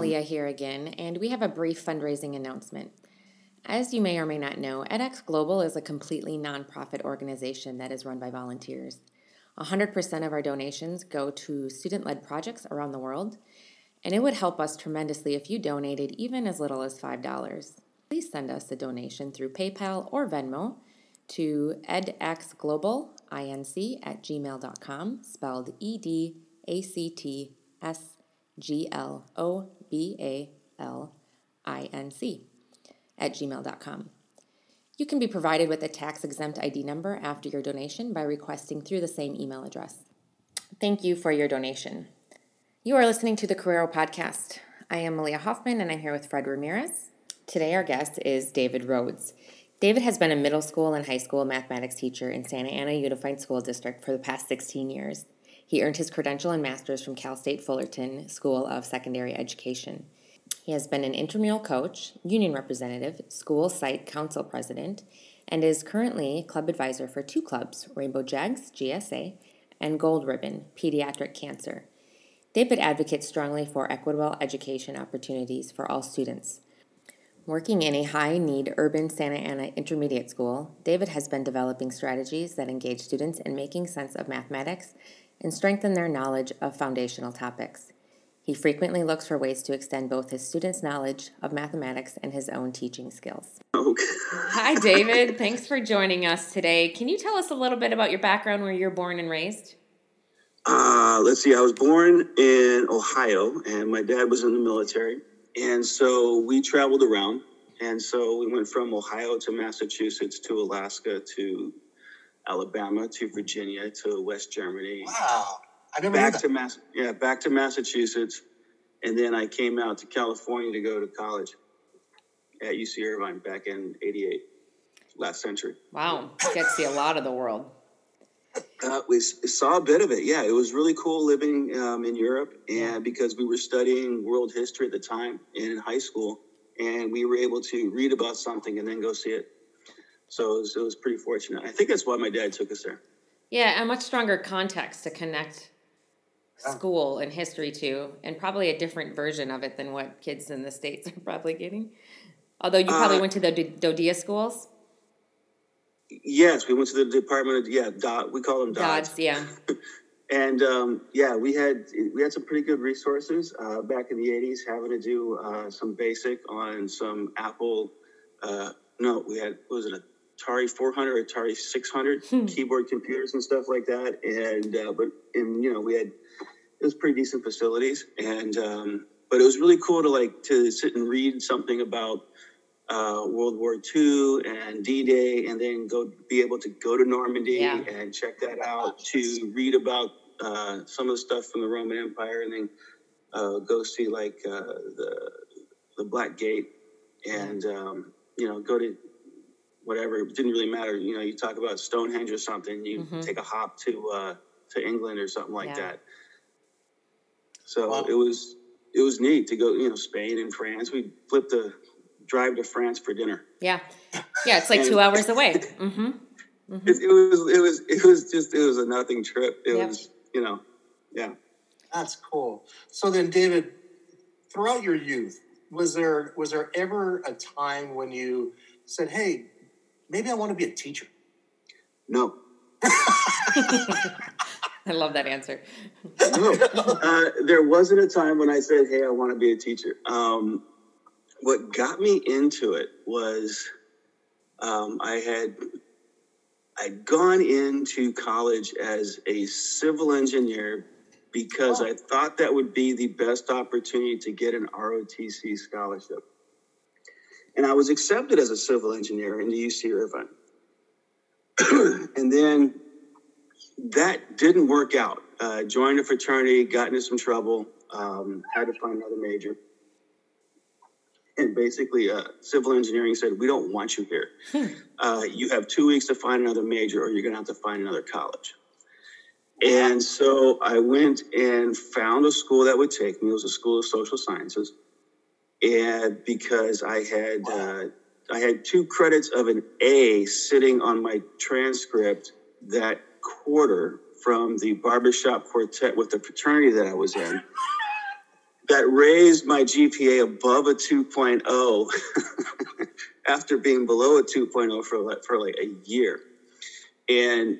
Malia here again, and we have a brief fundraising announcement. As you may or may not know, EdActs Global is a completely nonprofit organization that is run by volunteers. 100% of our donations go to student led projects around the world, and it would help us tremendously if you donated even as little as $5. Please send us a donation through PayPal or Venmo to edactsglobalinc at gmail.com, spelled E D A C T S G L O B A L I N C, at gmail.com. You can be provided with a tax exempt ID number after your donation by requesting through the same email address. Thank you for your donation. You are listening to the Carrero Podcast. I am Malia Hoffman and I'm here with Fred Ramirez. Today, our guest is David Rhodes. David has been a middle school and high school mathematics teacher in Santa Ana Unified School District for the past 16 years. He earned his credential and master's from Cal State Fullerton School of Secondary Education. He has been an intramural coach, union representative, school site council president, and is currently club advisor for two clubs Rainbow Jags, GSA, and Gold Ribbon, Pediatric Cancer. David advocates strongly for equitable education opportunities for all students. Working in a high need urban Santa Ana intermediate school, David has been developing strategies that engage students in making sense of mathematics and strengthen their knowledge of foundational topics. He frequently looks for ways to extend both his students' knowledge of mathematics and his own teaching skills. Okay. Hi, David. Thanks for joining us today. Can you tell us a little bit about your background, where you're born and raised? Uh, let's see. I was born in Ohio, and my dad was in the military. And so we traveled around. And so we went from Ohio to Massachusetts to Alaska to Alabama to Virginia to West Germany. Wow, I never back to Mass. Yeah, back to Massachusetts, and then I came out to California to go to college at UC Irvine back in '88, last century. Wow, you get to see a lot of the world. Uh, we saw a bit of it. Yeah, it was really cool living um, in Europe, and because we were studying world history at the time in high school, and we were able to read about something and then go see it. So it was, it was pretty fortunate. I think that's why my dad took us there. Yeah, a much stronger context to connect yeah. school and history too, and probably a different version of it than what kids in the States are probably getting. Although you probably uh, went to the DoDEA schools. Yes, we went to the Department of, yeah, Dot, we call them. Dots, yeah. and um, yeah, we had we had some pretty good resources uh, back in the 80s having to do uh, some basic on some Apple. Uh, no, we had, what was it a Atari 400, Atari 600 hmm. keyboard computers and stuff like that. And uh, but and you know we had it was pretty decent facilities, and um, but it was really cool to like to sit and read something about uh, World War II and D-Day, and then go be able to go to Normandy yeah. and check that out. To read about uh, some of the stuff from the Roman Empire, and then uh, go see like uh, the the Black Gate, and um, you know go to whatever. It didn't really matter. You know, you talk about Stonehenge or something, you mm-hmm. take a hop to uh, to England or something like yeah. that. So wow. it was it was neat to go. You know, Spain and France. We flipped the drive to France for dinner. Yeah, yeah. It's like and, two hours away. Mm-hmm. Mm-hmm. It, it, was it was it was just it was a nothing trip. It yep. was you know, yeah. That's cool. So then, David, throughout your youth, was there was there ever a time when you said, "Hey, maybe I want to be a teacher? No. I love that answer. no, uh, there wasn't a time when I said, "Hey, I want to be a teacher." Um, what got me into it was um, I had I'd gone into college as a civil engineer because oh. I thought that would be the best opportunity to get an ROTC scholarship and I was accepted as a civil engineer in the UC Irvine. and then that didn't work out. Uh, joined a fraternity, got into some trouble, um, had to find another major. And basically, uh, civil engineering said, We don't want you here. Uh, you have two weeks to find another major, or you're going to have to find another college. And so I went and found a school that would take me. It was a school of social sciences, and because I had uh, I had two credits of an A sitting on my transcript that quarter from the barbershop quartet with the fraternity that I was in that raised my GPA above a 2.0 after being below a 2.0 for like, for like a year. And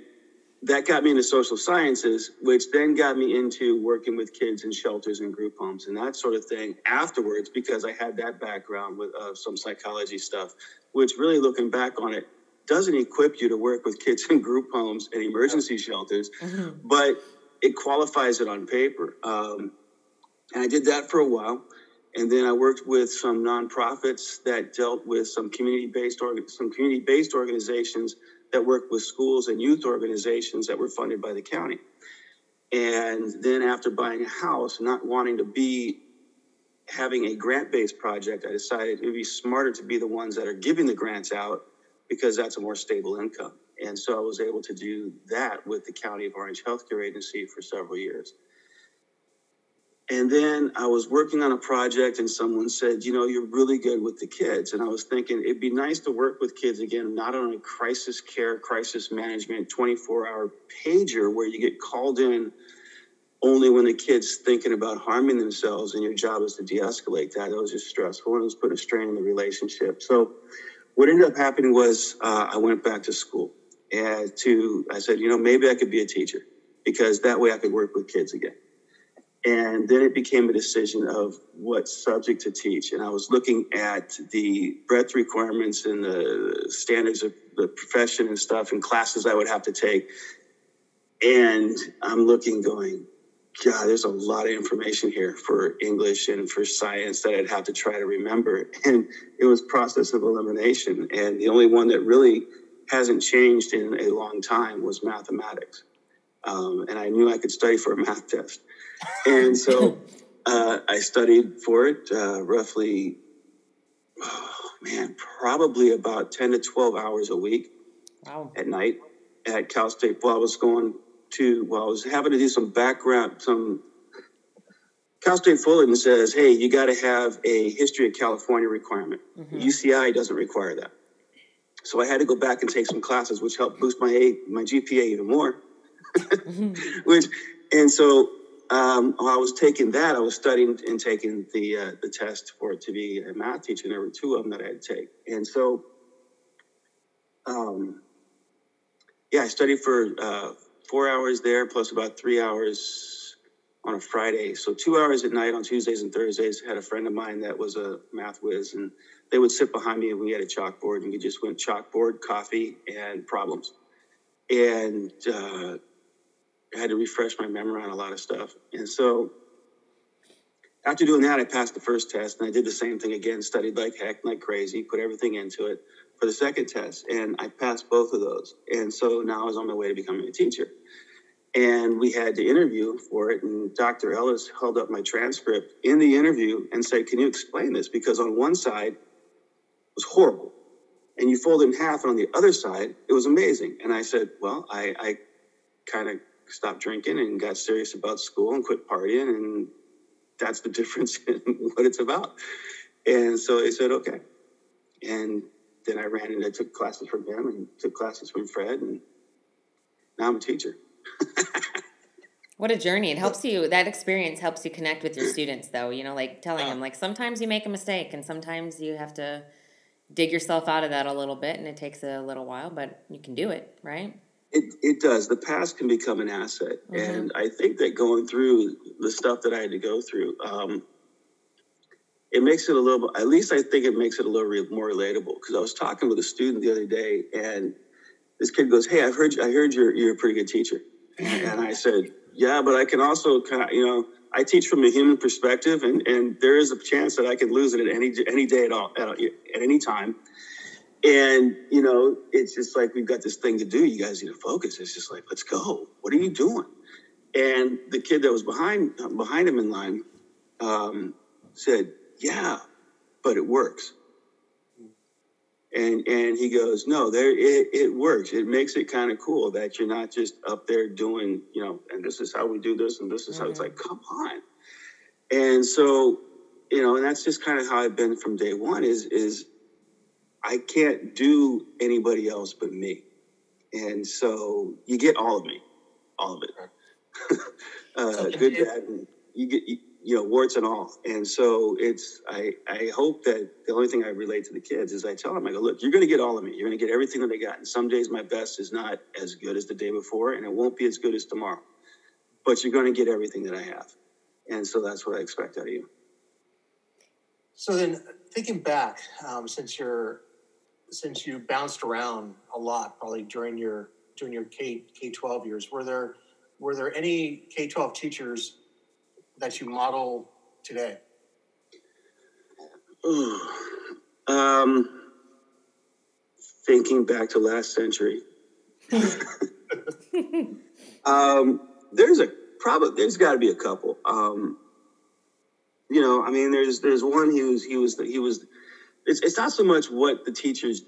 that got me into social sciences, which then got me into working with kids in shelters and group homes and that sort of thing afterwards because I had that background with uh, some psychology stuff, which really looking back on it doesn't equip you to work with kids in group homes and emergency shelters, mm-hmm. but it qualifies it on paper. Um, and I did that for a while. And then I worked with some nonprofits that dealt with some community-based org- some community-based organizations that worked with schools and youth organizations that were funded by the county. And then after buying a house, not wanting to be having a grant-based project, I decided it would be smarter to be the ones that are giving the grants out because that's a more stable income. And so I was able to do that with the County of Orange Healthcare Agency for several years. And then I was working on a project, and someone said, You know, you're really good with the kids. And I was thinking it'd be nice to work with kids again, not on a crisis care, crisis management 24 hour pager where you get called in only when the kid's thinking about harming themselves, and your job is to de escalate that. That was just stressful, and it was putting a strain in the relationship. So, what ended up happening was uh, I went back to school. And to, I said, you know, maybe I could be a teacher because that way I could work with kids again. And then it became a decision of what subject to teach. And I was looking at the breadth requirements and the standards of the profession and stuff and classes I would have to take. And I'm looking, going, God, there's a lot of information here for English and for science that I'd have to try to remember. And it was process of elimination. And the only one that really hasn't changed in a long time was mathematics. Um, and I knew I could study for a math test. And so uh, I studied for it uh, roughly, oh, man, probably about 10 to 12 hours a week wow. at night at Cal State. While I was going to, while I was having to do some background, some. Cal State Fullerton says, hey, you got to have a history of California requirement. Mm-hmm. UCI doesn't require that. So I had to go back and take some classes, which helped boost my my GPA even more. mm-hmm. Which, and so um, while I was taking that, I was studying and taking the uh, the test for it to be a math teacher. There were two of them that I had to take, and so, um, yeah, I studied for uh, four hours there, plus about three hours on a Friday. So two hours at night on Tuesdays and Thursdays. I had a friend of mine that was a math whiz, and they would sit behind me, and we had a chalkboard, and we just went chalkboard, coffee, and problems, and. Uh, I had to refresh my memory on a lot of stuff. And so after doing that, I passed the first test and I did the same thing again, studied like heck, like crazy, put everything into it for the second test. And I passed both of those. And so now I was on my way to becoming a teacher. And we had to interview for it. And Dr. Ellis held up my transcript in the interview and said, Can you explain this? Because on one side it was horrible. And you fold it in half, and on the other side, it was amazing. And I said, Well, I, I kind of stopped drinking and got serious about school and quit partying. And that's the difference in what it's about. And so they said, okay. And then I ran and I took classes from him and took classes from Fred. And now I'm a teacher. What a journey. It helps you, that experience helps you connect with your students, though. You know, like telling them, like, sometimes you make a mistake and sometimes you have to dig yourself out of that a little bit and it takes a little while, but you can do it, right? It, it does. The past can become an asset. Mm-hmm. And I think that going through the stuff that I had to go through, um, it makes it a little, at least I think it makes it a little re- more relatable. Because I was talking with a student the other day, and this kid goes, "Hey, I've heard, I heard you're you're a pretty good teacher," and I said, "Yeah, but I can also kind of, you know, I teach from a human perspective, and and there is a chance that I can lose it at any any day at all at, at any time." And, you know, it's just like, we've got this thing to do. You guys need to focus. It's just like, let's go. What are you doing? And the kid that was behind behind him in line um, said, yeah, but it works. And and he goes, no, there it, it works. It makes it kind of cool that you're not just up there doing, you know, and this is how we do this, and this is how it's like, come on. And so, you know, and that's just kind of how I've been from day one. Is is I can't do anybody else but me, and so you get all of me, all of it. uh, good, bad, and you get. You, you know, warts and all. And so it's, I, I hope that the only thing I relate to the kids is I tell them, I go, look, you're going to get all of me. You're going to get everything that I got. And some days my best is not as good as the day before, and it won't be as good as tomorrow. But you're going to get everything that I have. And so that's what I expect out of you. So then, thinking back, um, since you're since you bounced around a lot, probably during your during your K K twelve years, were there were there any K twelve teachers that you model today? um, thinking back to last century. um, there's a probably there's got to be a couple. Um, you know, I mean, there's there's one he was he was he was. It's it's not so much what the teachers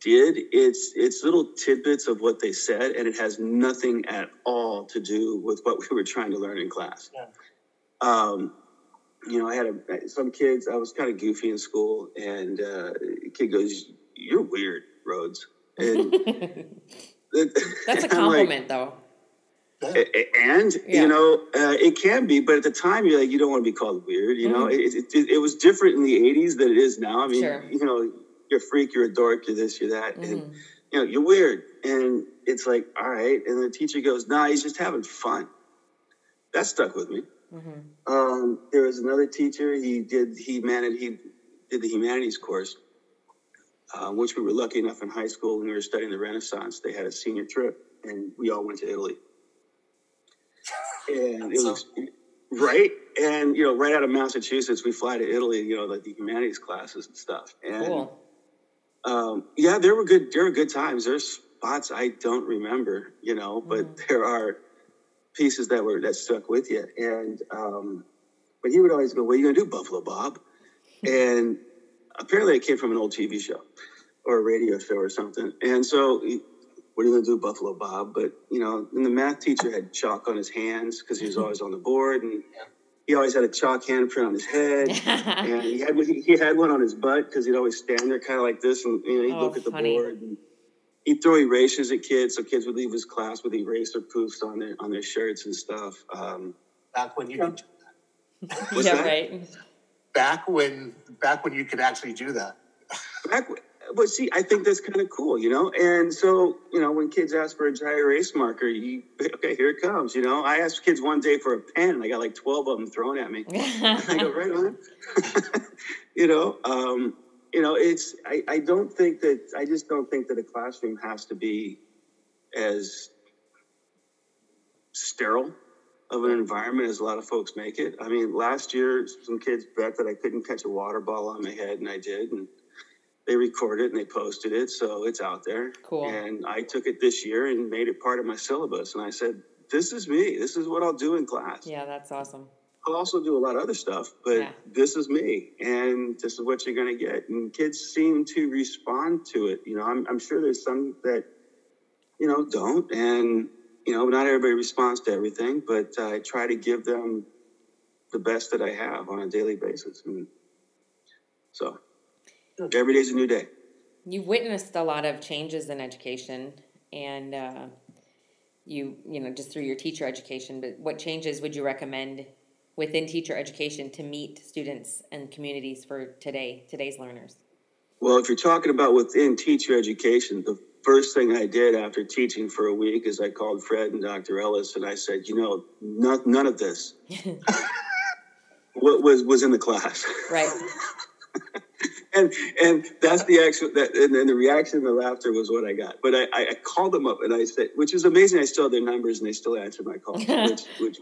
did. It's it's little tidbits of what they said, and it has nothing at all to do with what we were trying to learn in class. Yeah. Um, you know, I had a, some kids. I was kind of goofy in school, and uh, a kid goes, "You're weird, Rhodes." And that's a compliment, like, though. And yeah. you know, uh, it can be, but at the time, you're like, you don't want to be called weird. You mm-hmm. know, it, it, it, was different in the '80s than it is now. I mean, sure. you know, you're a freak, you're a dork, you're this, you're that, mm-hmm. and you know, you're weird. And it's like, all right. And the teacher goes, "Nah, he's just having fun." That stuck with me. Mm-hmm. Um, there was another teacher. He did he managed he did the humanities course, uh, which we were lucky enough in high school when we were studying the Renaissance. They had a senior trip, and we all went to Italy. And it was right, and you know, right out of Massachusetts, we fly to Italy. You know, like the humanities classes and stuff. And cool. um, yeah, there were good. There were good times. There's spots I don't remember. You know, but mm. there are pieces that were that stuck with you. And um, but he would always go, "What are you gonna do, Buffalo Bob?" and apparently, it came from an old TV show or a radio show or something. And so, what are you gonna do, Buffalo Bob? But you know, and the math teacher had chalk on his hands because he was always on the board, and he always had a chalk handprint on his head, and he had he had one on his butt because he'd always stand there kind of like this, and you know, he'd oh, look at the funny. board. And, he'd throw erasers at kids, so kids would leave his class with eraser poofs on their on their shirts and stuff. Um, back when you could, yeah, that? right. Back when back when you could actually do that. back, but see, I think that's kind of cool, you know. And so, you know, when kids ask for a dry erase marker, you okay, here it comes. You know, I asked kids one day for a pen, and I got like twelve of them thrown at me. I go right on. you know. Um, you know, it's I, I don't think that I just don't think that a classroom has to be as sterile of an environment as a lot of folks make it. I mean, last year some kids bet that I couldn't catch a water ball on my head, and I did, and they recorded it and they posted it, so it's out there. Cool. And I took it this year and made it part of my syllabus, and I said, "This is me. This is what I'll do in class." Yeah, that's awesome. I'll also do a lot of other stuff, but yeah. this is me, and this is what you're going to get. And kids seem to respond to it. You know, I'm, I'm sure there's some that, you know, don't, and you know, not everybody responds to everything, but I try to give them the best that I have on a daily basis, and so every day's a new day. You've witnessed a lot of changes in education, and uh, you, you know, just through your teacher education. But what changes would you recommend within teacher education to meet students and communities for today, today's learners? Well, if you're talking about within teacher education, the first thing I did after teaching for a week is I called Fred and Dr. Ellis and I said, you know, none, none of this what was was in the class. Right. and and that's the actual that and, and the reaction, the laughter was what I got. But I, I called them up and I said, which is amazing. I still have their numbers and they still answer my calls, which, which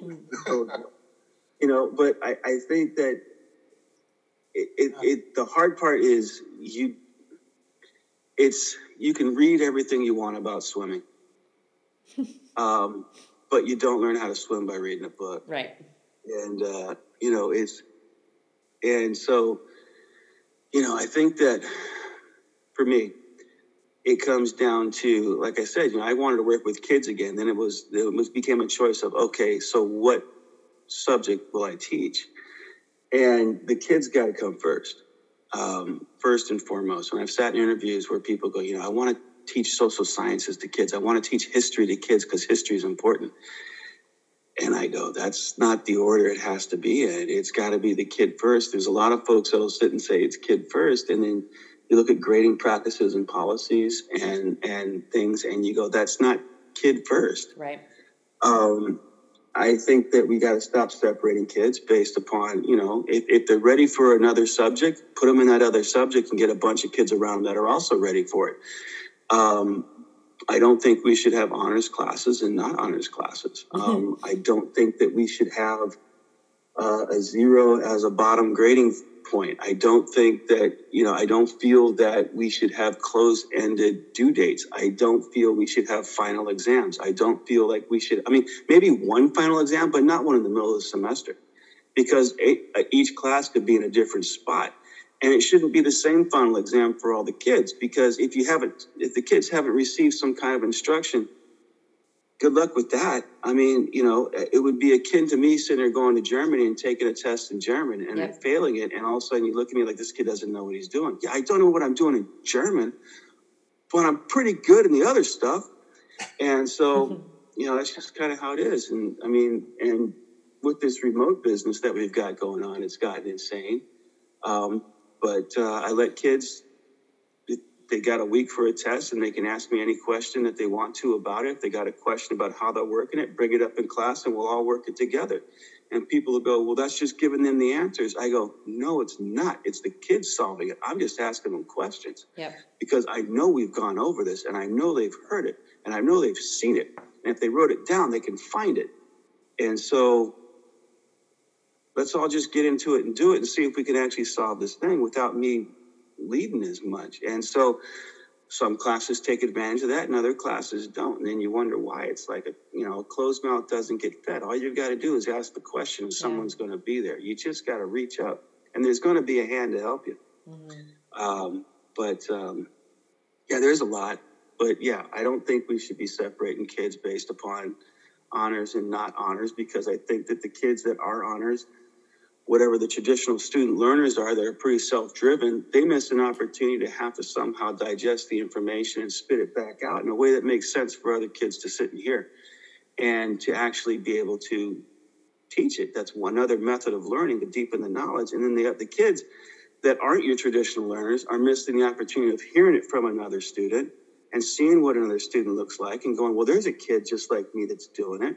you know, but I, I think that it, it, it, the hard part is you it's you can read everything you want about swimming um, but you don't learn how to swim by reading a book right and uh, you know it's and so you know, I think that for me, it comes down to, like I said, you know, I wanted to work with kids again. Then it was, it was became a choice of, okay, so what subject will I teach? And the kids got to come first, um, first and foremost. When I've sat in interviews where people go, you know, I want to teach social sciences to kids. I want to teach history to kids because history is important. And I go, that's not the order it has to be in. It's got to be the kid first. There's a lot of folks that'll sit and say it's kid first, and then you look at grading practices and policies and and things, and you go, that's not kid first. Right. Um, I think that we got to stop separating kids based upon, you know, if, if they're ready for another subject, put them in that other subject and get a bunch of kids around them that are also ready for it. Um, I don't think we should have honors classes and not honors classes. Um, I don't think that we should have uh, a zero as a bottom grading point. I don't think that, you know, I don't feel that we should have closed ended due dates. I don't feel we should have final exams. I don't feel like we should, I mean, maybe one final exam, but not one in the middle of the semester because each class could be in a different spot. And it shouldn't be the same final exam for all the kids because if you haven't, if the kids haven't received some kind of instruction, good luck with that. I mean, you know, it would be akin to me sitting there going to Germany and taking a test in German and yep. failing it. And all of a sudden you look at me like this kid doesn't know what he's doing. Yeah, I don't know what I'm doing in German, but I'm pretty good in the other stuff. And so, you know, that's just kind of how it is. And I mean, and with this remote business that we've got going on, it's gotten insane. Um, but uh, I let kids they got a week for a test and they can ask me any question that they want to about it. If they got a question about how they're working it, bring it up in class and we'll all work it together. And people will go, well, that's just giving them the answers. I go, no, it's not. It's the kids solving it. I'm just asking them questions. Yep. Because I know we've gone over this and I know they've heard it and I know they've seen it. And if they wrote it down, they can find it. And so let's all just get into it and do it and see if we can actually solve this thing without me leading as much. And so some classes take advantage of that and other classes don't. And then you wonder why. It's like a you know, a closed mouth doesn't get fed. All you've got to do is ask the question and someone's going to be there. You just got to reach up and there's going to be a hand to help you. Mm-hmm. Um, but um, yeah, there's a lot. But yeah, I don't think we should be separating kids based upon honors and not honors because I think that the kids that are honors whatever the traditional student learners are that are pretty self-driven, they miss an opportunity to have to somehow digest the information and spit it back out in a way that makes sense for other kids to sit and hear and to actually be able to teach it. That's one other method of learning to deepen the knowledge. And then they the, the kids that aren't your traditional learners are missing the opportunity of hearing it from another student and seeing what another student looks like and going, well, there's a kid just like me that's doing it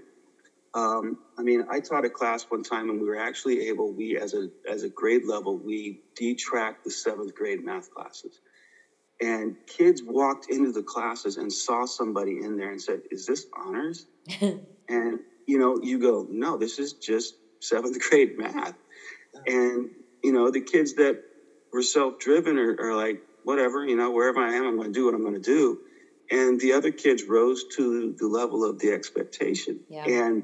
um, I mean, I taught a class one time, and we were actually able. We, as a as a grade level, we detracked the seventh grade math classes, and kids walked into the classes and saw somebody in there and said, "Is this honors?" and you know, you go, "No, this is just seventh grade math." And you know, the kids that were self driven are, are like, "Whatever, you know, wherever I am, I'm going to do what I'm going to do." And the other kids rose to the level of the expectation, yeah. and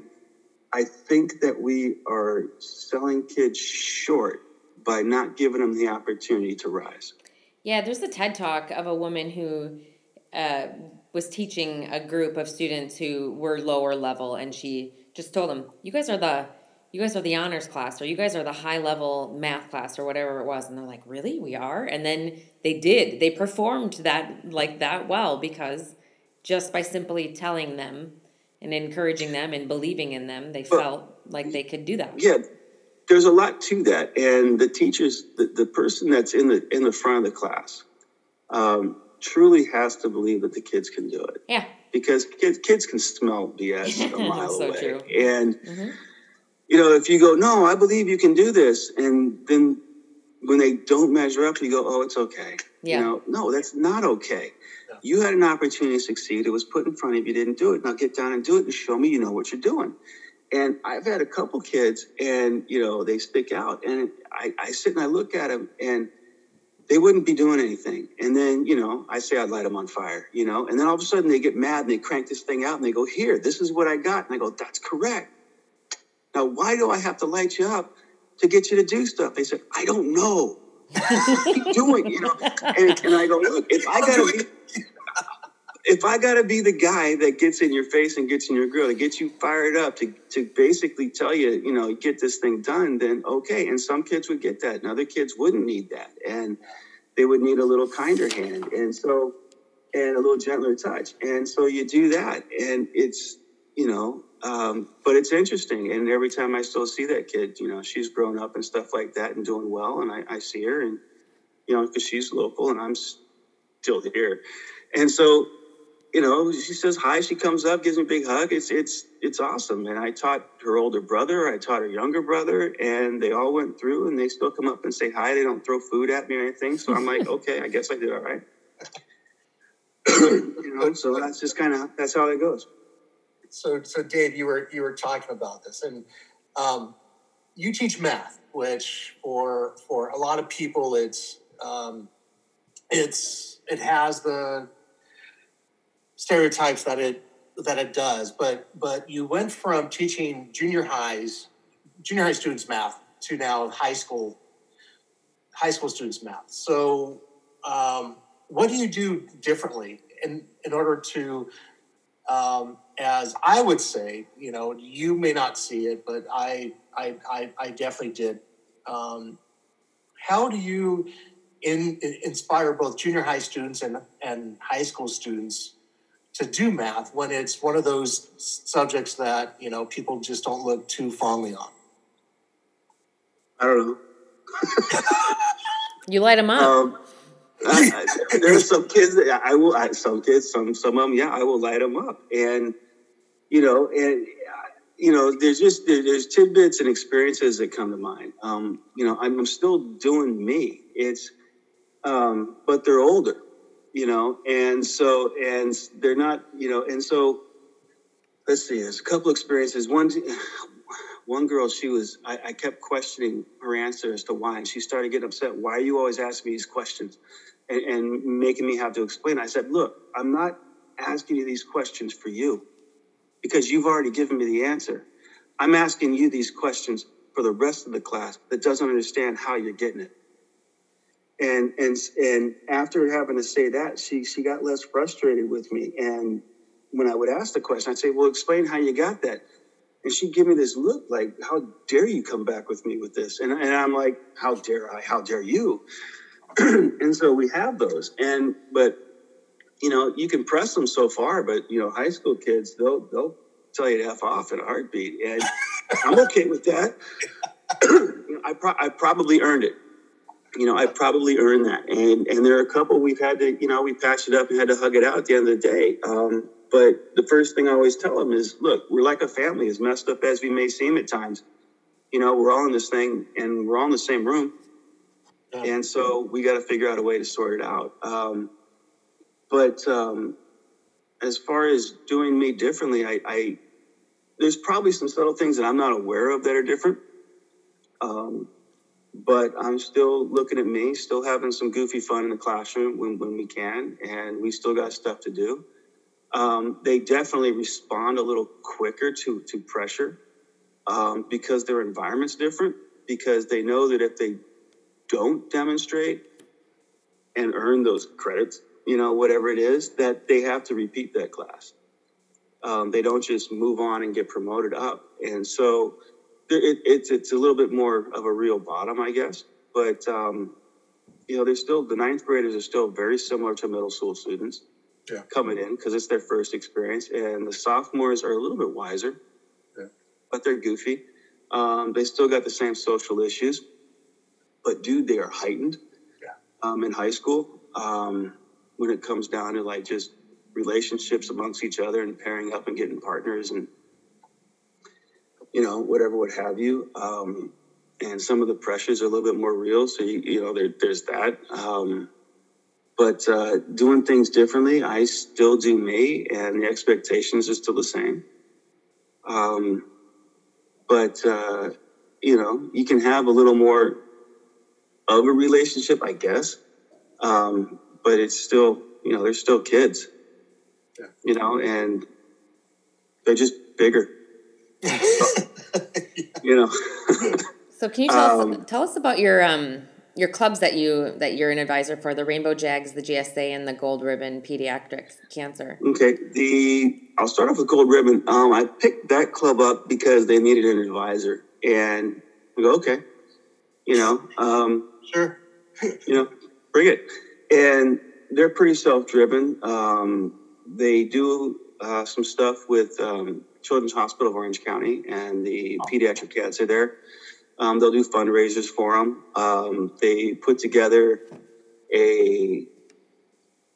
I think that we are selling kids short by not giving them the opportunity to rise. Yeah, there's a TED talk of a woman who uh, was teaching a group of students who were lower level, and she just told them, "You guys are the you guys are the honors class, or you guys are the high level math class, or whatever it was." And they're like, "Really? We are?" And then they did. They performed that like that well because just by simply telling them and encouraging them and believing in them, they well, felt like they could do that. Yeah, there's a lot to that, and the teachers, the, the person that's in the in the front of the class, um, truly has to believe that the kids can do it. Yeah, because kids kids can smell BS a mile so away, true. and mm-hmm. you know if you go, no, I believe you can do this, and then when they don't measure up, you go, oh, it's okay. Yeah. You know, no, that's not okay. You had an opportunity to succeed. It was put in front of you. Didn't do it. Now get down and do it and show me you know what you're doing. And I've had a couple kids, and you know they stick out, and I, I sit and I look at them, and they wouldn't be doing anything. And then you know I say I'd light them on fire, you know, and then all of a sudden they get mad and they crank this thing out and they go, "Here, this is what I got," and I go, "That's correct." Now why do I have to light you up to get you to do stuff? They said, "I don't know." keep doing, you know. And, and I go, look, if I gotta be, if I gotta be the guy that gets in your face and gets in your grill, that gets you fired up to to basically tell you, you know, get this thing done, then okay. And some kids would get that, and other kids wouldn't need that, and they would need a little kinder hand, and so and a little gentler touch, and so you do that, and it's you know um, but it's interesting, and every time I still see that kid, you know, she's grown up and stuff like that and doing well, and I, I see her, and you know, because she's local and I'm still here, and so you know, she says hi. She comes up, gives me a big hug. It's it's it's awesome. And I taught her older brother, I taught her younger brother, and they all went through, and they still come up and say hi. They don't throw food at me or anything. So I'm like, okay, I guess I did all right. you know, so that's just kind of that's how it goes so so Dave, you were you were talking about this, and um, you teach math, which for for a lot of people, it's um, it's it has the stereotypes that it that it does, but but you went from teaching junior highs, junior high students math to now high school high school students math. So, um, what do you do differently in in order to um, as I would say, you know, you may not see it, but I, I, I, I definitely did. Um, how do you in, in, inspire both junior high students and, and high school students to do math when it's one of those subjects that you know people just don't look too fondly on? I don't know. you light them up. Um, There's some kids that I will. I, some kids, some some of them, yeah, I will light them up, and you know, and you know, there's just there's tidbits and experiences that come to mind. Um, you know, I'm, I'm still doing me. It's, um, but they're older, you know, and so and they're not, you know, and so let's see. There's a couple experiences. One, one girl, she was, I, I kept questioning her answer as to why, and she started getting upset. Why are you always asking me these questions, and, and making me have to explain? I said, look, I'm not asking you these questions for you because you've already given me the answer. I'm asking you these questions for the rest of the class that doesn't understand how you're getting it. And and and after having to say that, she she got less frustrated with me. And when I would ask the question, I'd say, "Well, explain how you got that." And she'd give me this look like, "How dare you come back with me with this?" And and I'm like, "How dare I? How dare you?" and so we have those. And but you know, you can press them so far, but you know, high school kids, they'll they'll tell you to f off in a heartbeat, and I'm okay with that. I pro- I probably earned it. You know, I probably earned that, and and there are a couple we've had to, you know, we patched it up and had to hug it out at the end of the day. Um, but the first thing I always tell them is, look, we're like a family, as messed up as we may seem at times. You know, we're all in this thing, and we're all in the same room. And so we got to figure out a way to sort it out. Um, but um, as far as doing me differently, I, I, there's probably some subtle things that I'm not aware of that are different. Um, but I'm still looking at me, still having some goofy fun in the classroom when, when we can, and we still got stuff to do. Um, they definitely respond a little quicker to to pressure um, because their environment's different. Because they know that if they don't demonstrate and earn those credits, you know, whatever it is, that they have to repeat that class. Um, they don't just move on and get promoted up. And so it, it's, it's a little bit more of a real bottom, I guess. But, um, you know, they're still, the ninth graders are still very similar to middle school students yeah. coming in because it's their first experience. And the sophomores are a little bit wiser, yeah. but they're goofy. Um, they still got the same social issues, but dude, they are heightened yeah. um, in high school. Um, when it comes down to like just relationships amongst each other and pairing up and getting partners and you know whatever what have you um, and some of the pressures are a little bit more real so you, you know there, there's that um, but uh, doing things differently i still do me and the expectations are still the same um, but uh, you know you can have a little more of a relationship i guess um, but it's still, you know, they're still kids, yeah. you know, and they're just bigger, you know. so can you tell um, us tell us about your um your clubs that you that you're an advisor for the Rainbow Jags, the GSA, and the Gold Ribbon Pediatric Cancer. Okay, the I'll start off with Gold Ribbon. Um, I picked that club up because they needed an advisor, and we go okay, you know, um, sure, you know, bring it, and they're pretty self-driven. Um, they do uh, some stuff with um, Children's Hospital of Orange County and the pediatric cancer there. Um, they'll do fundraisers for them. Um, they put together a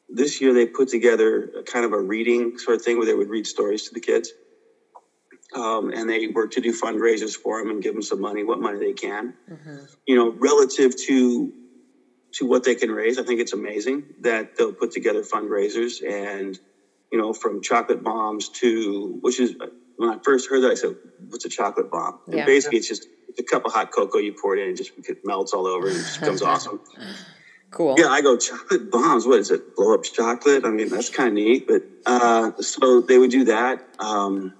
this year they put together a kind of a reading sort of thing where they would read stories to the kids. Um, and they work to do fundraisers for them and give them some money, what money they can. Mm-hmm. You know, relative to to what they can raise, I think it's amazing that they'll put together fundraisers and you know, from chocolate bombs to which is when I first heard that I said, "What's a chocolate bomb?" And basically, it's just a cup of hot cocoa you pour it in, and just it melts all over, and it just becomes awesome. Cool. Yeah, I go chocolate bombs. What is it? Blow up chocolate? I mean, that's kind of neat. But uh, so they would do that. Um,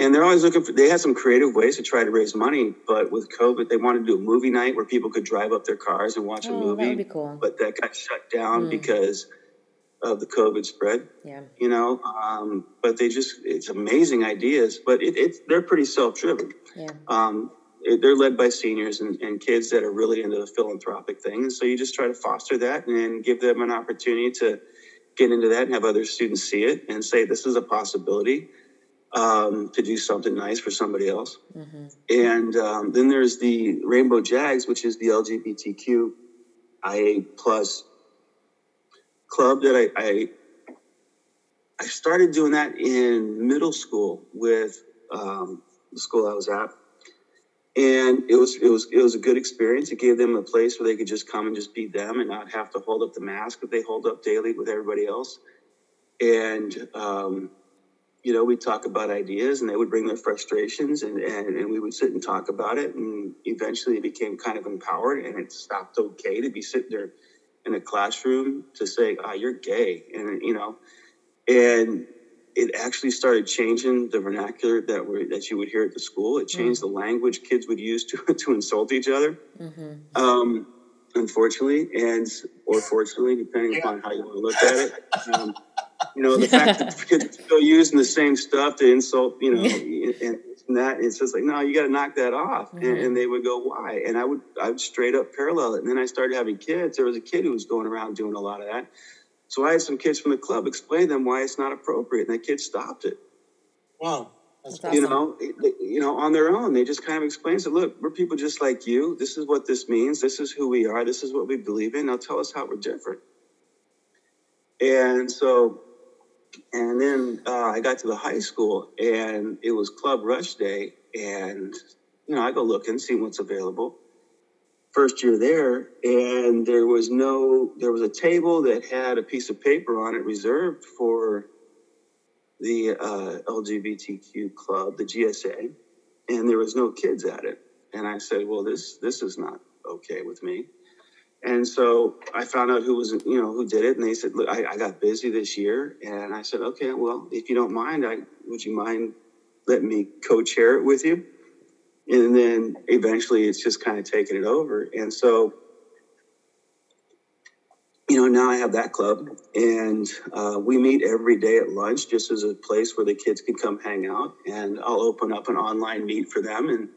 and they're always looking for, they had some creative ways to try to raise money. But with COVID, they wanted to do a movie night where people could drive up their cars and watch oh, a movie. That would be cool. But that got shut down mm. because of the COVID spread. Yeah. You know, um, but they just, it's amazing ideas, but it, it's, they're pretty self driven. Yeah. Um, they're led by seniors and, and kids that are really into the philanthropic thing. And so you just try to foster that and give them an opportunity to get into that and have other students see it and say, this is a possibility um, to do something nice for somebody else. Mm-hmm. And um, then there's the Rainbow Jags, which is the LGBTQ IA plus club that I, I, I started doing that in middle school with um, the school I was at and it was it was it was a good experience. It gave them a place where they could just come and just be them and not have to hold up the mask that they hold up daily with everybody else. And um, you know, we'd talk about ideas, and they would bring their frustrations, and, and and we would sit and talk about it. And eventually, it became kind of empowered, and it stopped okay to be sitting there in a classroom to say, "Ah, you're gay," and you know, and it actually started changing the vernacular that we that you would hear at the school. It changed mm-hmm. the language kids would use to to insult each other. Mm-hmm. Um, unfortunately, and or fortunately, depending upon how you want to look at it. Um, you know, the fact that kids are still using the same stuff to insult, you know, and, and that it's just like, no, you got to knock that off. Mm-hmm. And, and, they would go, why? And I would, I would straight up parallel it. And then I started having kids. There was a kid who was going around doing a lot of that. So I had some kids from the club explain them why it's not appropriate, and that kid stopped it. Wow. That's you know, you know, on their own, they just kind of explain. So, look, we're people just like you. This is what this means. This is who we are. This is what we believe in. Now, tell us how we're different. And so, and then uh, I got to the high school, and it was Club Rush Day, and you know, I go look and see what's available first year there, and there was no, there was a table that had a piece of paper on it reserved for the uh, LGBTQ club, the GSA, and there was no kids at it. And I said, well, this this is not okay with me. And so I found out who was, you know, who did it. And they said, look, I, I got busy this year. And I said, okay, well, if you don't mind, I would you mind letting me co-chair it with you? and then eventually it's just kind of taken it over. And so, you know, now I have that club, and uh, we meet every day at lunch just as a place where the kids can come hang out. And I'll open up an online meet for them, and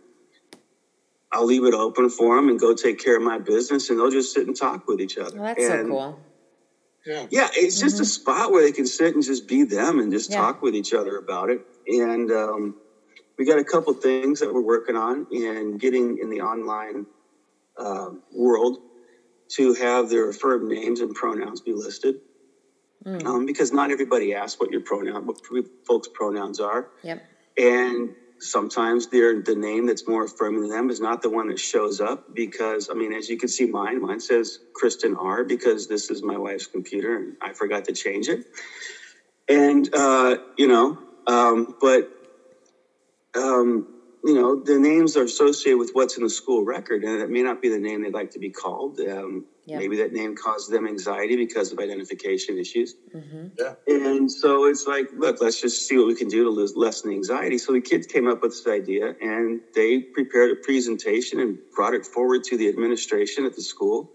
I'll leave it open for them and go take care of my business, and they'll just sit and talk with each other. Well, that's and, so cool. Yeah. yeah, it's just mm-hmm. a spot where they can sit and just be them and just yeah. talk with each other about it. And um, we got a couple things that we're working on and getting in the online uh, world to have their affirmed names and pronouns be listed. Mm. Um, because not everybody asks what your pronoun, what folks' pronouns are. Yep. And sometimes they're the name that's more affirming to them is not the one that shows up because I mean, as you can see, mine mine says Kristen R because this is my wife's computer and I forgot to change it. And uh, you know, um, but um, you know, the names are associated with what's in the school record, and it may not be the name they'd like to be called. Um, Yep. Maybe that name causes them anxiety because of identification issues. Mm-hmm. Yeah. And so it's like, look, let's just see what we can do to lessen the anxiety. So the kids came up with this idea and they prepared a presentation and brought it forward to the administration at the school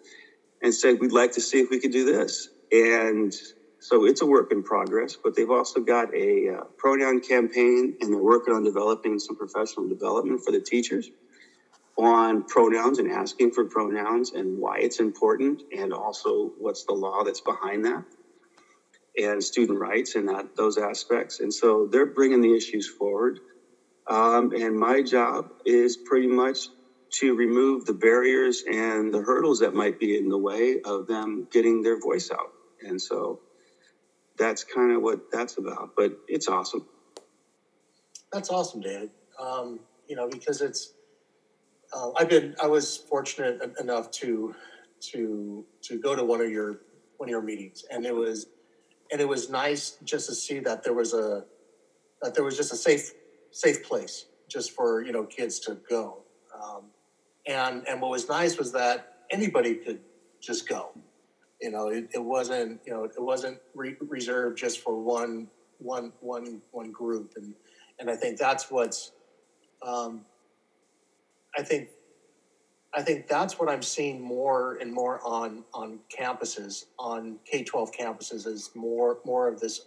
and said, we'd like to see if we could do this. And so it's a work in progress, but they've also got a uh, pronoun campaign and they're working on developing some professional development for the teachers on pronouns and asking for pronouns and why it's important and also what's the law that's behind that and student rights and that those aspects. And so they're bringing the issues forward. Um, and my job is pretty much to remove the barriers and the hurdles that might be in the way of them getting their voice out. And so that's kind of what that's about but it's awesome That's awesome, David. Um, you know, because it's uh, I've been I was fortunate enough to to to go to one of your one of your meetings, and it was and it was nice just to see that there was a that there was just a safe safe place just for you know kids to go. Um, and and what was nice was that anybody could just go. You know, it, it wasn't you know it wasn't re- reserved just for one one one one group, and and I think that's what's um, I think I think that's what I'm seeing more and more on on campuses on K twelve campuses is more more of this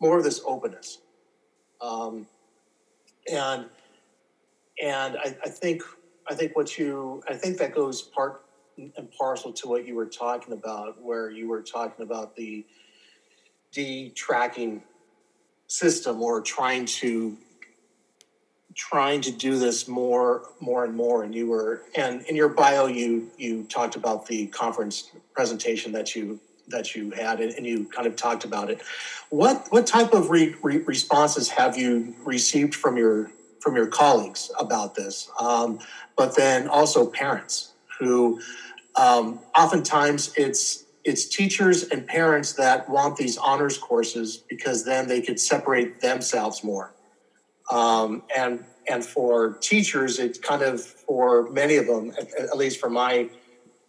more of this openness, um, and and I, I think I think what you I think that goes part and parcel to what you were talking about, where you were talking about the de tracking system or trying to trying to do this more more and more. And you were and in your bio you you talked about the conference presentation that you that you had and, you kind of talked about it. What what type of re, re, responses have you received from your from your colleagues about this? Um, but then also parents who um, oftentimes it's it's teachers and parents that want these honors courses because then they could separate themselves more um, and and for teachers, it's kind of for many of them, at, at least from my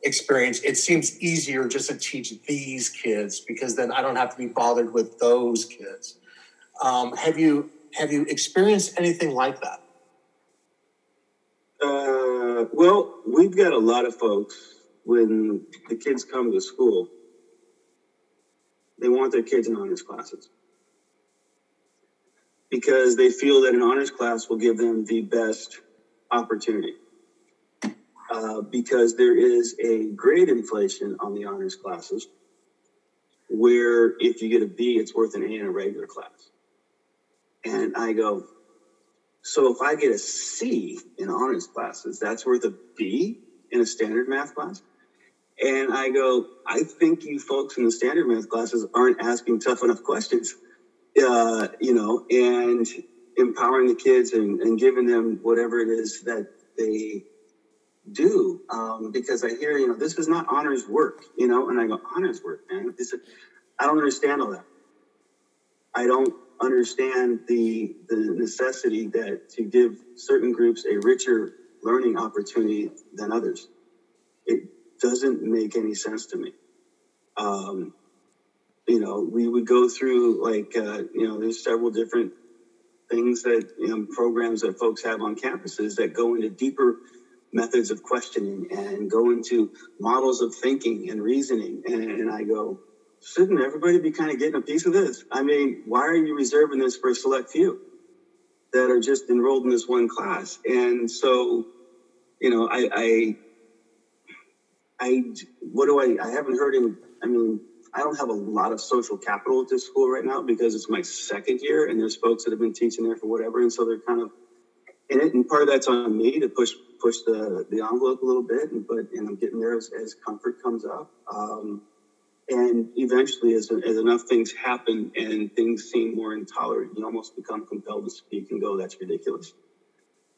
experience, it seems easier just to teach these kids because then I don't have to be bothered with those kids. Um, have you have you experienced anything like that? Uh, well, we've got a lot of folks when the kids come to school, they want their kids in honors classes because they feel that an honors class will give them the best opportunity. Uh, because there is a grade inflation on the honors classes, where if you get a B, it's worth an A in a regular class. And I go, so if I get a C in honors classes, that's worth a B in a standard math class? And I go, I think you folks in the standard math classes aren't asking tough enough questions uh, you know, and empowering the kids and, and giving them whatever it is that they do. Um, because I hear, you know, this is not honors work, you know, and I go, honors work, man. This is, I don't understand all that. I don't understand the the necessity that to give certain groups a richer learning opportunity than others. It doesn't make any sense to me. Um, you know, we would go through like, uh, you know, there's several different things that, you know, programs that folks have on campuses that go into deeper methods of questioning and go into models of thinking and reasoning. And, and I go, shouldn't everybody be kind of getting a piece of this? I mean, why are you reserving this for a select few that are just enrolled in this one class? And so, you know, I, I, I, what do I, I haven't heard him, I mean, I don't have a lot of social capital at this school right now because it's my second year and there's folks that have been teaching there for whatever. And so they're kind of in it. And part of that's on me to push, push the, the envelope a little bit, and, but, and I'm getting there as, as comfort comes up. Um, and eventually as, as enough things happen and things seem more intolerant, you almost become compelled to speak and go, that's ridiculous.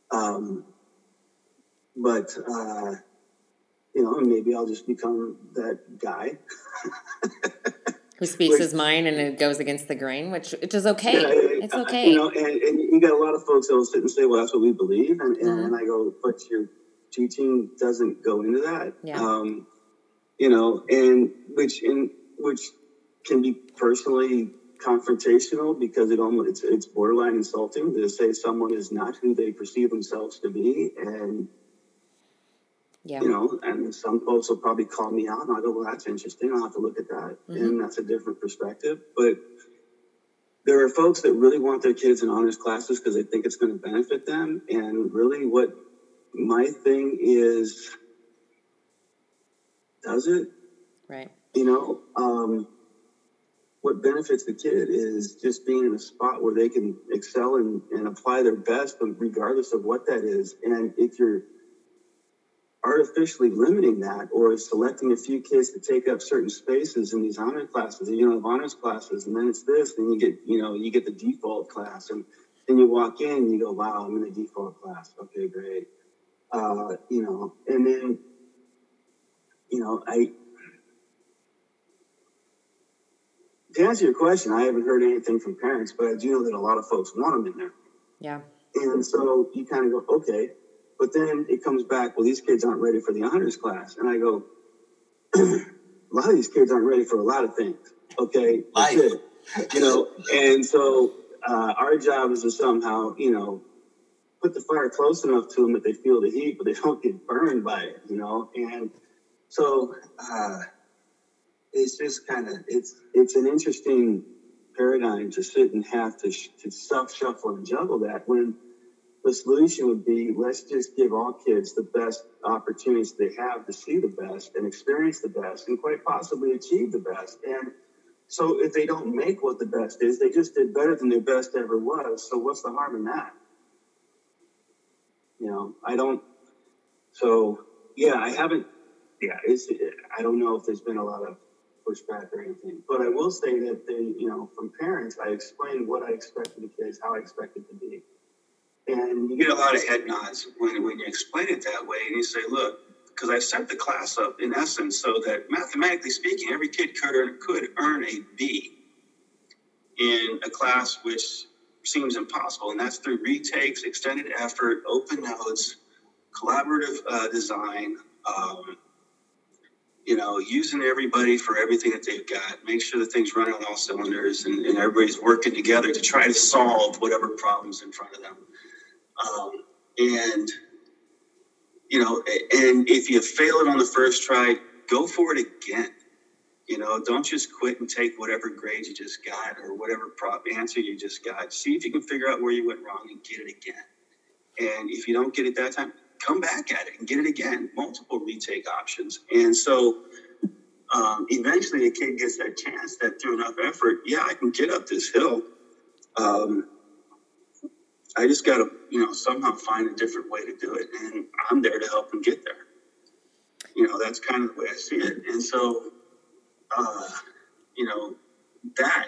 Um, but, uh, you know, maybe I'll just become that guy. Who speaks his mind and it goes against the grain, which which is okay. Yeah, it's okay. You know, and, and you got a lot of folks that will sit and say, "Well, that's what we believe," and, and, and I go, "But your teaching doesn't go into that." Yeah. Um, you know, and which in which can be personally confrontational because it almost it's, it's borderline insulting to say someone is not who they perceive themselves to be and yeah. you know and some folks will probably call me out and i'll go well that's interesting i'll have to look at that mm-hmm. and that's a different perspective but there are folks that really want their kids in honors classes because they think it's going to benefit them and really what my thing is does it right you know um, what benefits the kid is just being in a spot where they can excel and, and apply their best regardless of what that is and if you're artificially limiting that or selecting a few kids to take up certain spaces in these honor classes you know honors classes and then it's this then you get you know you get the default class and then you walk in and you go wow i'm in the default class okay great uh, you know and then you know i to answer your question, I haven't heard anything from parents, but I do know that a lot of folks want them in there. Yeah. And so you kind of go, okay. But then it comes back, well, these kids aren't ready for the honors class. And I go, a lot of these kids aren't ready for a lot of things. Okay. That's it. You know, and so uh, our job is to somehow, you know, put the fire close enough to them that they feel the heat, but they don't get burned by it, you know? And so, uh, it's just kind of it's it's an interesting paradigm to sit and have to, sh- to stuff, shuffle and juggle that when the solution would be let's just give all kids the best opportunities they have to see the best and experience the best and quite possibly achieve the best and so if they don't make what the best is they just did better than their best ever was so what's the harm in that you know i don't so yeah i haven't yeah it's i don't know if there's been a lot of pushback or anything. But I will say that they, you know, from parents, I explained what I expected the kids, how I expected to be. And you get a lot of head nods when, when you explain it that way. And you say, look, because I set the class up in essence so that mathematically speaking, every kid could earn, could earn a B in a class which seems impossible. And that's through retakes, extended effort, open notes, collaborative uh, design, um, you know, using everybody for everything that they've got, make sure that things run on all cylinders and, and everybody's working together to try to solve whatever problems in front of them. Um, and, you know, and if you fail it on the first try, go for it again. You know, don't just quit and take whatever grade you just got or whatever prop answer you just got. See if you can figure out where you went wrong and get it again. And if you don't get it that time, come back at it and get it again, multiple retake options. And so um, eventually a kid gets that chance that through enough effort, yeah, I can get up this hill. Um, I just got to, you know, somehow find a different way to do it. And I'm there to help them get there. You know, that's kind of the way I see it. And so, uh, you know, that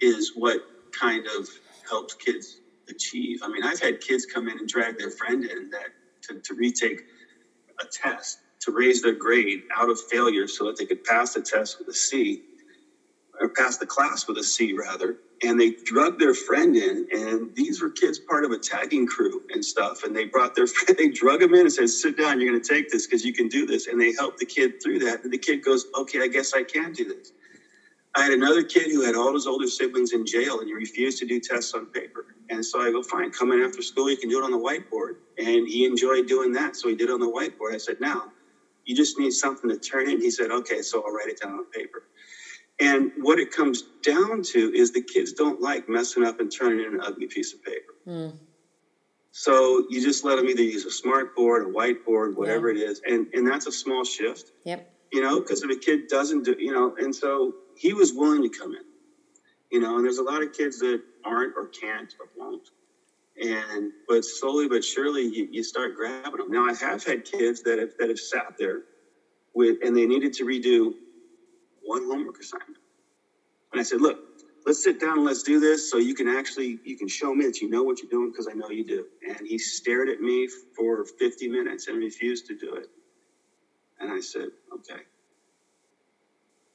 is what kind of helps kids achieve. I mean, I've had kids come in and drag their friend in that to, to retake a test to raise their grade out of failure so that they could pass the test with a C or pass the class with a C rather. And they drug their friend in, and these were kids part of a tagging crew and stuff. And they brought their friend, they drug him in and said, "Sit down, you're going to take this because you can do this." And they helped the kid through that. And the kid goes, "Okay, I guess I can do this." I had another kid who had all his older siblings in jail, and he refused to do tests on paper. And so I go, fine, come in after school. You can do it on the whiteboard. And he enjoyed doing that. So he did it on the whiteboard. I said, now, you just need something to turn in. He said, okay, so I'll write it down on paper. And what it comes down to is the kids don't like messing up and turning in an ugly piece of paper. Mm. So you just let them either use a smart board, a whiteboard, whatever yeah. it is. And, and that's a small shift. Yep. You know, because if a kid doesn't do, you know, and so he was willing to come in you know, and there's a lot of kids that aren't or can't or won't. And but slowly but surely you, you start grabbing them. Now I have had kids that have that have sat there with and they needed to redo one homework assignment. And I said, look, let's sit down and let's do this so you can actually you can show me that you know what you're doing because I know you do. And he stared at me for 50 minutes and refused to do it. And I said, okay.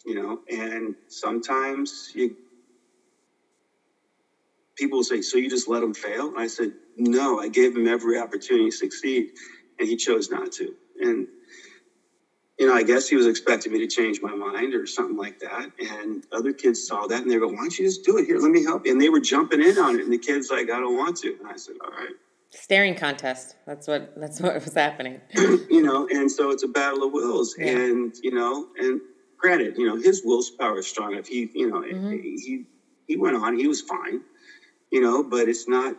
You know, and sometimes you people say, So you just let him fail? And I said, No, I gave him every opportunity to succeed, and he chose not to. And you know, I guess he was expecting me to change my mind or something like that. And other kids saw that and they go, why don't you just do it? Here, let me help you. And they were jumping in on it. And the kid's like, I don't want to. And I said, all right. Staring contest. That's what that's what was happening. you know, and so it's a battle of wills. Yeah. And, you know, and granted, you know, his willpower is strong. If he, you know, mm-hmm. he he went on, he was fine, you know, but it's not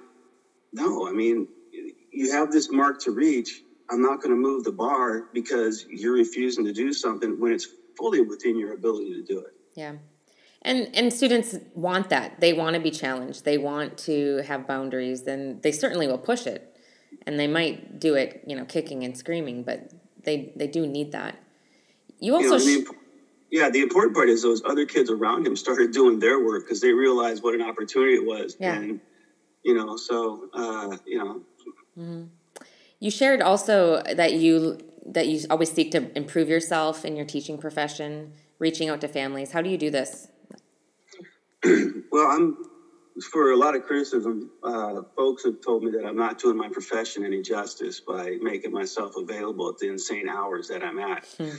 no, I mean, you have this mark to reach I'm not going to move the bar because you're refusing to do something when it's fully within your ability to do it. Yeah. And and students want that. They want to be challenged. They want to have boundaries and they certainly will push it. And they might do it, you know, kicking and screaming, but they they do need that. You also you know, yeah, the important part is those other kids around him started doing their work because they realized what an opportunity it was. Yeah. And you know, so uh, you know, mm-hmm. You shared also that you that you always seek to improve yourself in your teaching profession, reaching out to families. How do you do this? well, I'm for a lot of criticism. Uh, folks have told me that I'm not doing my profession any justice by making myself available at the insane hours that I'm at, hmm.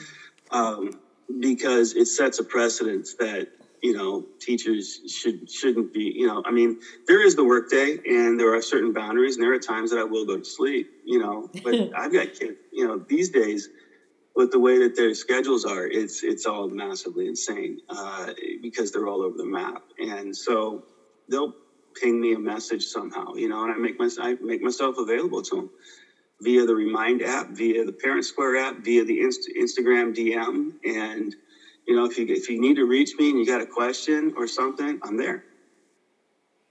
um, because it sets a precedence that you know teachers should shouldn't be you know i mean there is the workday and there are certain boundaries and there are times that i will go to sleep you know but i've got kids you know these days with the way that their schedules are it's it's all massively insane uh, because they're all over the map. And so they'll ping me a message somehow you know and i make my i make myself available to them via the remind app via the parent square app via the Inst- instagram dm and you know, if you if you need to reach me and you got a question or something, I'm there.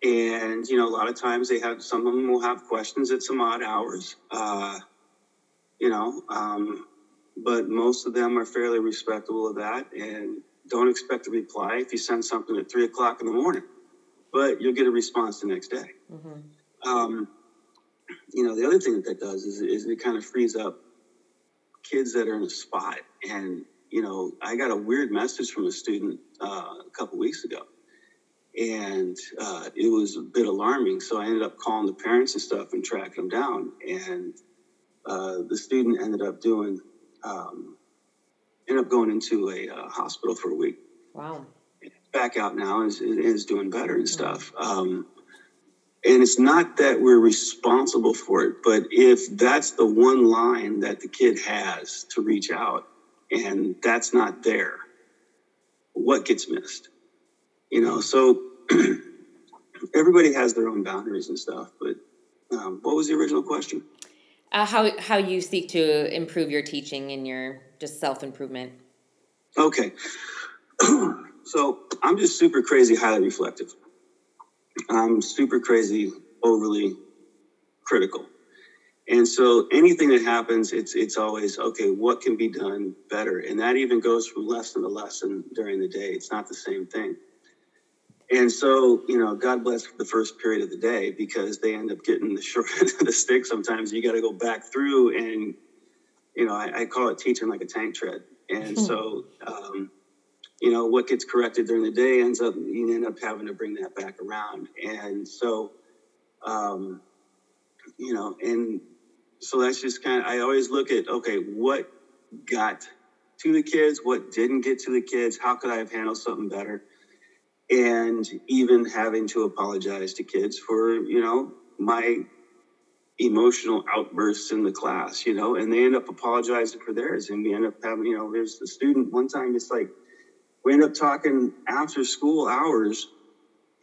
And you know, a lot of times they have some of them will have questions at some odd hours. Uh, you know, um, but most of them are fairly respectable of that and don't expect a reply if you send something at three o'clock in the morning. But you'll get a response the next day. Mm-hmm. Um, you know, the other thing that that does is, is it kind of frees up kids that are in a spot and you know, I got a weird message from a student uh, a couple weeks ago, and uh, it was a bit alarming. So I ended up calling the parents and stuff and tracking them down. And uh, the student ended up doing, um, ended up going into a uh, hospital for a week. Wow. Back out now is is doing better and stuff. Um, and it's not that we're responsible for it, but if that's the one line that the kid has to reach out, and that's not there, what gets missed? You know, so everybody has their own boundaries and stuff. But um, what was the original question? Uh, how how you seek to improve your teaching and your just self improvement. Okay, so I'm just super crazy, highly reflective. I'm super crazy, overly critical. And so anything that happens, it's it's always okay. What can be done better? And that even goes from lesson to lesson during the day. It's not the same thing. And so you know, God bless the first period of the day because they end up getting the short end of the stick. Sometimes you got to go back through, and you know, I, I, call it teaching like a tank tread. And hmm. so, um, you know, what gets corrected during the day ends up you end up having to bring that back around. And so, um, you know, and so that's just kind of i always look at okay what got to the kids what didn't get to the kids how could i have handled something better? And even having to apologize to kids for you know my emotional outbursts in the class you know and they end up apologizing for theirs and we end up having you know there's a student one time it's like we end up talking after school hours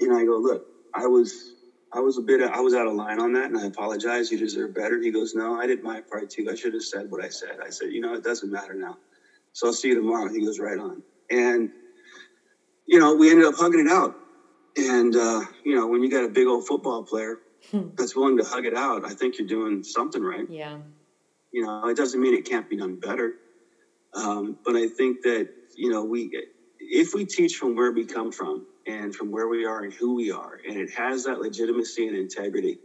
and i go look i was I was a bit, I was out of line on that, and I apologize. You deserve better. He goes, No, I did my part too. I should have said what I said. I said, You know, it doesn't matter now. So I'll see you tomorrow. He goes, Right on. And, you know, we ended up hugging it out. And, uh, you know, when you got a big old football player hmm. that's willing to hug it out, I think you're doing something right. Yeah. You know, it doesn't mean it can't be done better. Um, but I think that, you know, we, if we teach from where we come from, and from where we are and who we are, and it has that legitimacy and integrity,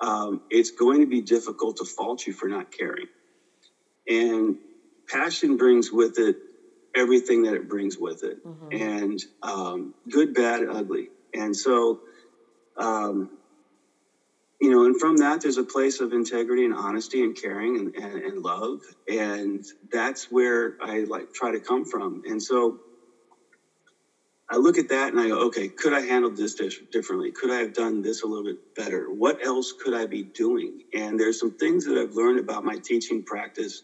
um, it's going to be difficult to fault you for not caring. And passion brings with it everything that it brings with it, mm-hmm. and um, good, bad, ugly. And so, um, you know, and from that, there's a place of integrity and honesty and caring and, and, and love. And that's where I like try to come from. And so I look at that and I go, okay, could I handle this differently? Could I have done this a little bit better? What else could I be doing? And there's some things that I've learned about my teaching practice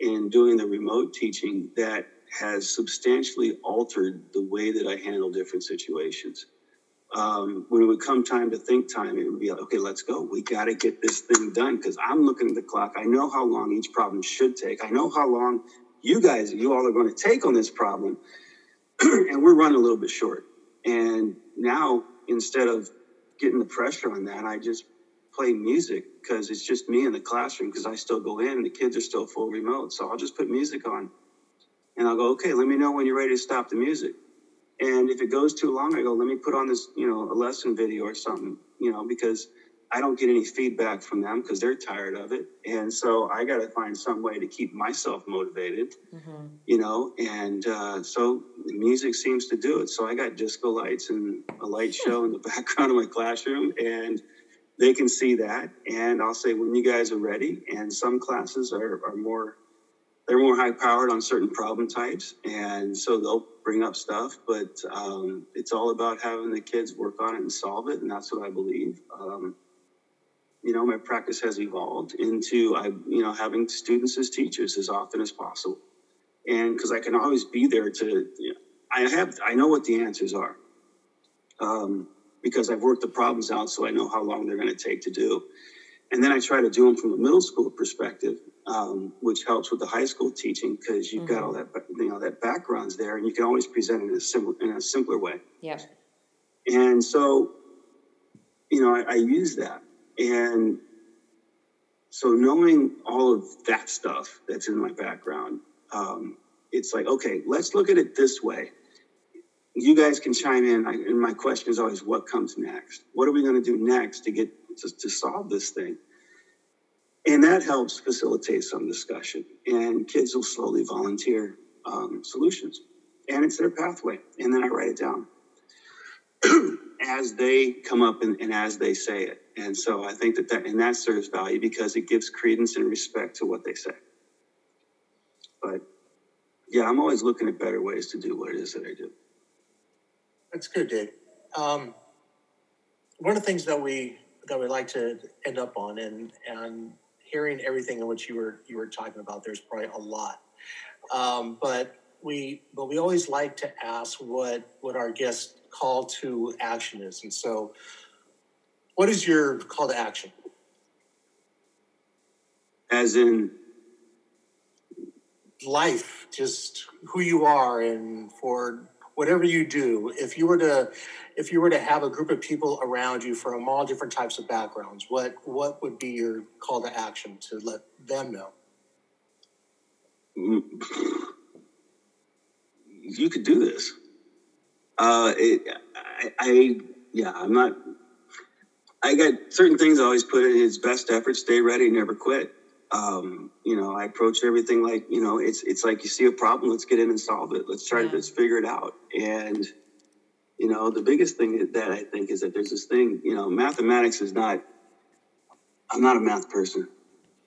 in doing the remote teaching that has substantially altered the way that I handle different situations. Um, when it would come time to think time, it would be like, okay, let's go. We got to get this thing done because I'm looking at the clock. I know how long each problem should take. I know how long you guys, you all are going to take on this problem. and we're running a little bit short. And now, instead of getting the pressure on that, I just play music because it's just me in the classroom because I still go in and the kids are still full remote. So I'll just put music on and I'll go, okay, let me know when you're ready to stop the music. And if it goes too long, I go, let me put on this, you know, a lesson video or something, you know, because I don't get any feedback from them because they're tired of it. And so I got to find some way to keep myself motivated, mm-hmm. you know, and uh, so the music seems to do it. So I got disco lights and a light show in the background of my classroom and they can see that. And I'll say, when you guys are ready, and some classes are, are more they're more high powered on certain problem types, and so they'll bring up stuff. But um, it's all about having the kids work on it and solve it, and that's what I believe. Um, you know, my practice has evolved into I, you know, having students as teachers as often as possible, and because I can always be there to, you know, I have, I know what the answers are, um, because I've worked the problems out, so I know how long they're going to take to do. And then I try to do them from a middle school perspective, um, which helps with the high school teaching because you've mm-hmm. got all that you know that background's there, and you can always present it in a simple in a simpler way. Yeah. And so, you know, I, I use that, and so knowing all of that stuff that's in my background, um, it's like okay, let's look at it this way. You guys can chime in, I, and my question is always, what comes next? What are we going to do next to get to, to solve this thing. And that helps facilitate some discussion. And kids will slowly volunteer um, solutions. And it's their pathway. And then I write it down as they come up and, and, as they say it. And so I think that, that and that serves value because it gives credence and respect to what they say. But yeah, I'm always looking at better ways to do what it is that I do. That's good, Dave. Um, one of the things that we that we like to end up on, and and hearing everything in which you were you were talking about, there's probably a lot. Um, but we but we always like to ask what what our guest call to action is, and so what is your call to action? As in life, just who you are, and for whatever you do, if you were to if you were to have a group of people around you from all different types of backgrounds, what what would be your call to action to let them know? Mm. You could do this. Uh, it, I, I, yeah, I'm not. I got certain things I always put in his best effort, stay ready, never quit um, you know, I approach everything like, you know, it's it's like you see a problem, let's get in and solve it. Let's try yeah. to let's figure it out. And you know, the biggest thing that I think is that there's this thing, you know, mathematics is not. I'm not a math person.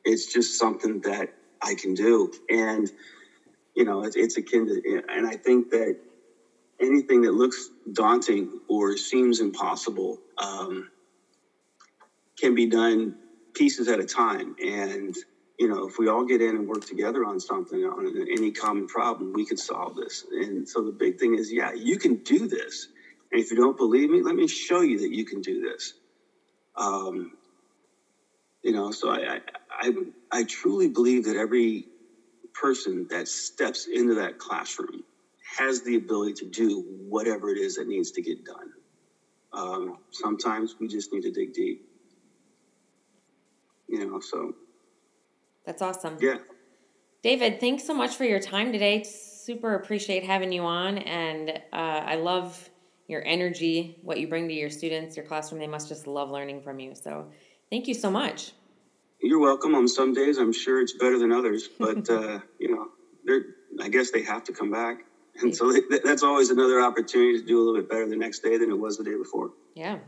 It's just something that I can do, and you know, it's, it's akin to. And I think that anything that looks daunting or seems impossible um, can be done pieces at a time, and you know, if we all get in and work together on something, on any common problem, we could solve this. And so the big thing is, yeah, you can do this. And if you don't believe me, let me show you that you can do this. Um, you know, so I, I, I, I truly believe that every person that steps into that classroom has the ability to do whatever it is that needs to get done. Um, sometimes we just need to dig deep. You know, so that's awesome. Yeah. David, thanks so much for your time today. Super appreciate having you on. And uh, I love your energy, what you bring to your students, your classroom. They must just love learning from you. So thank you so much. You're welcome. On some days, I'm sure it's better than others, but uh, you know, they're, I guess they have to come back. And so that's always another opportunity to do a little bit better the next day than it was the day before. Yeah.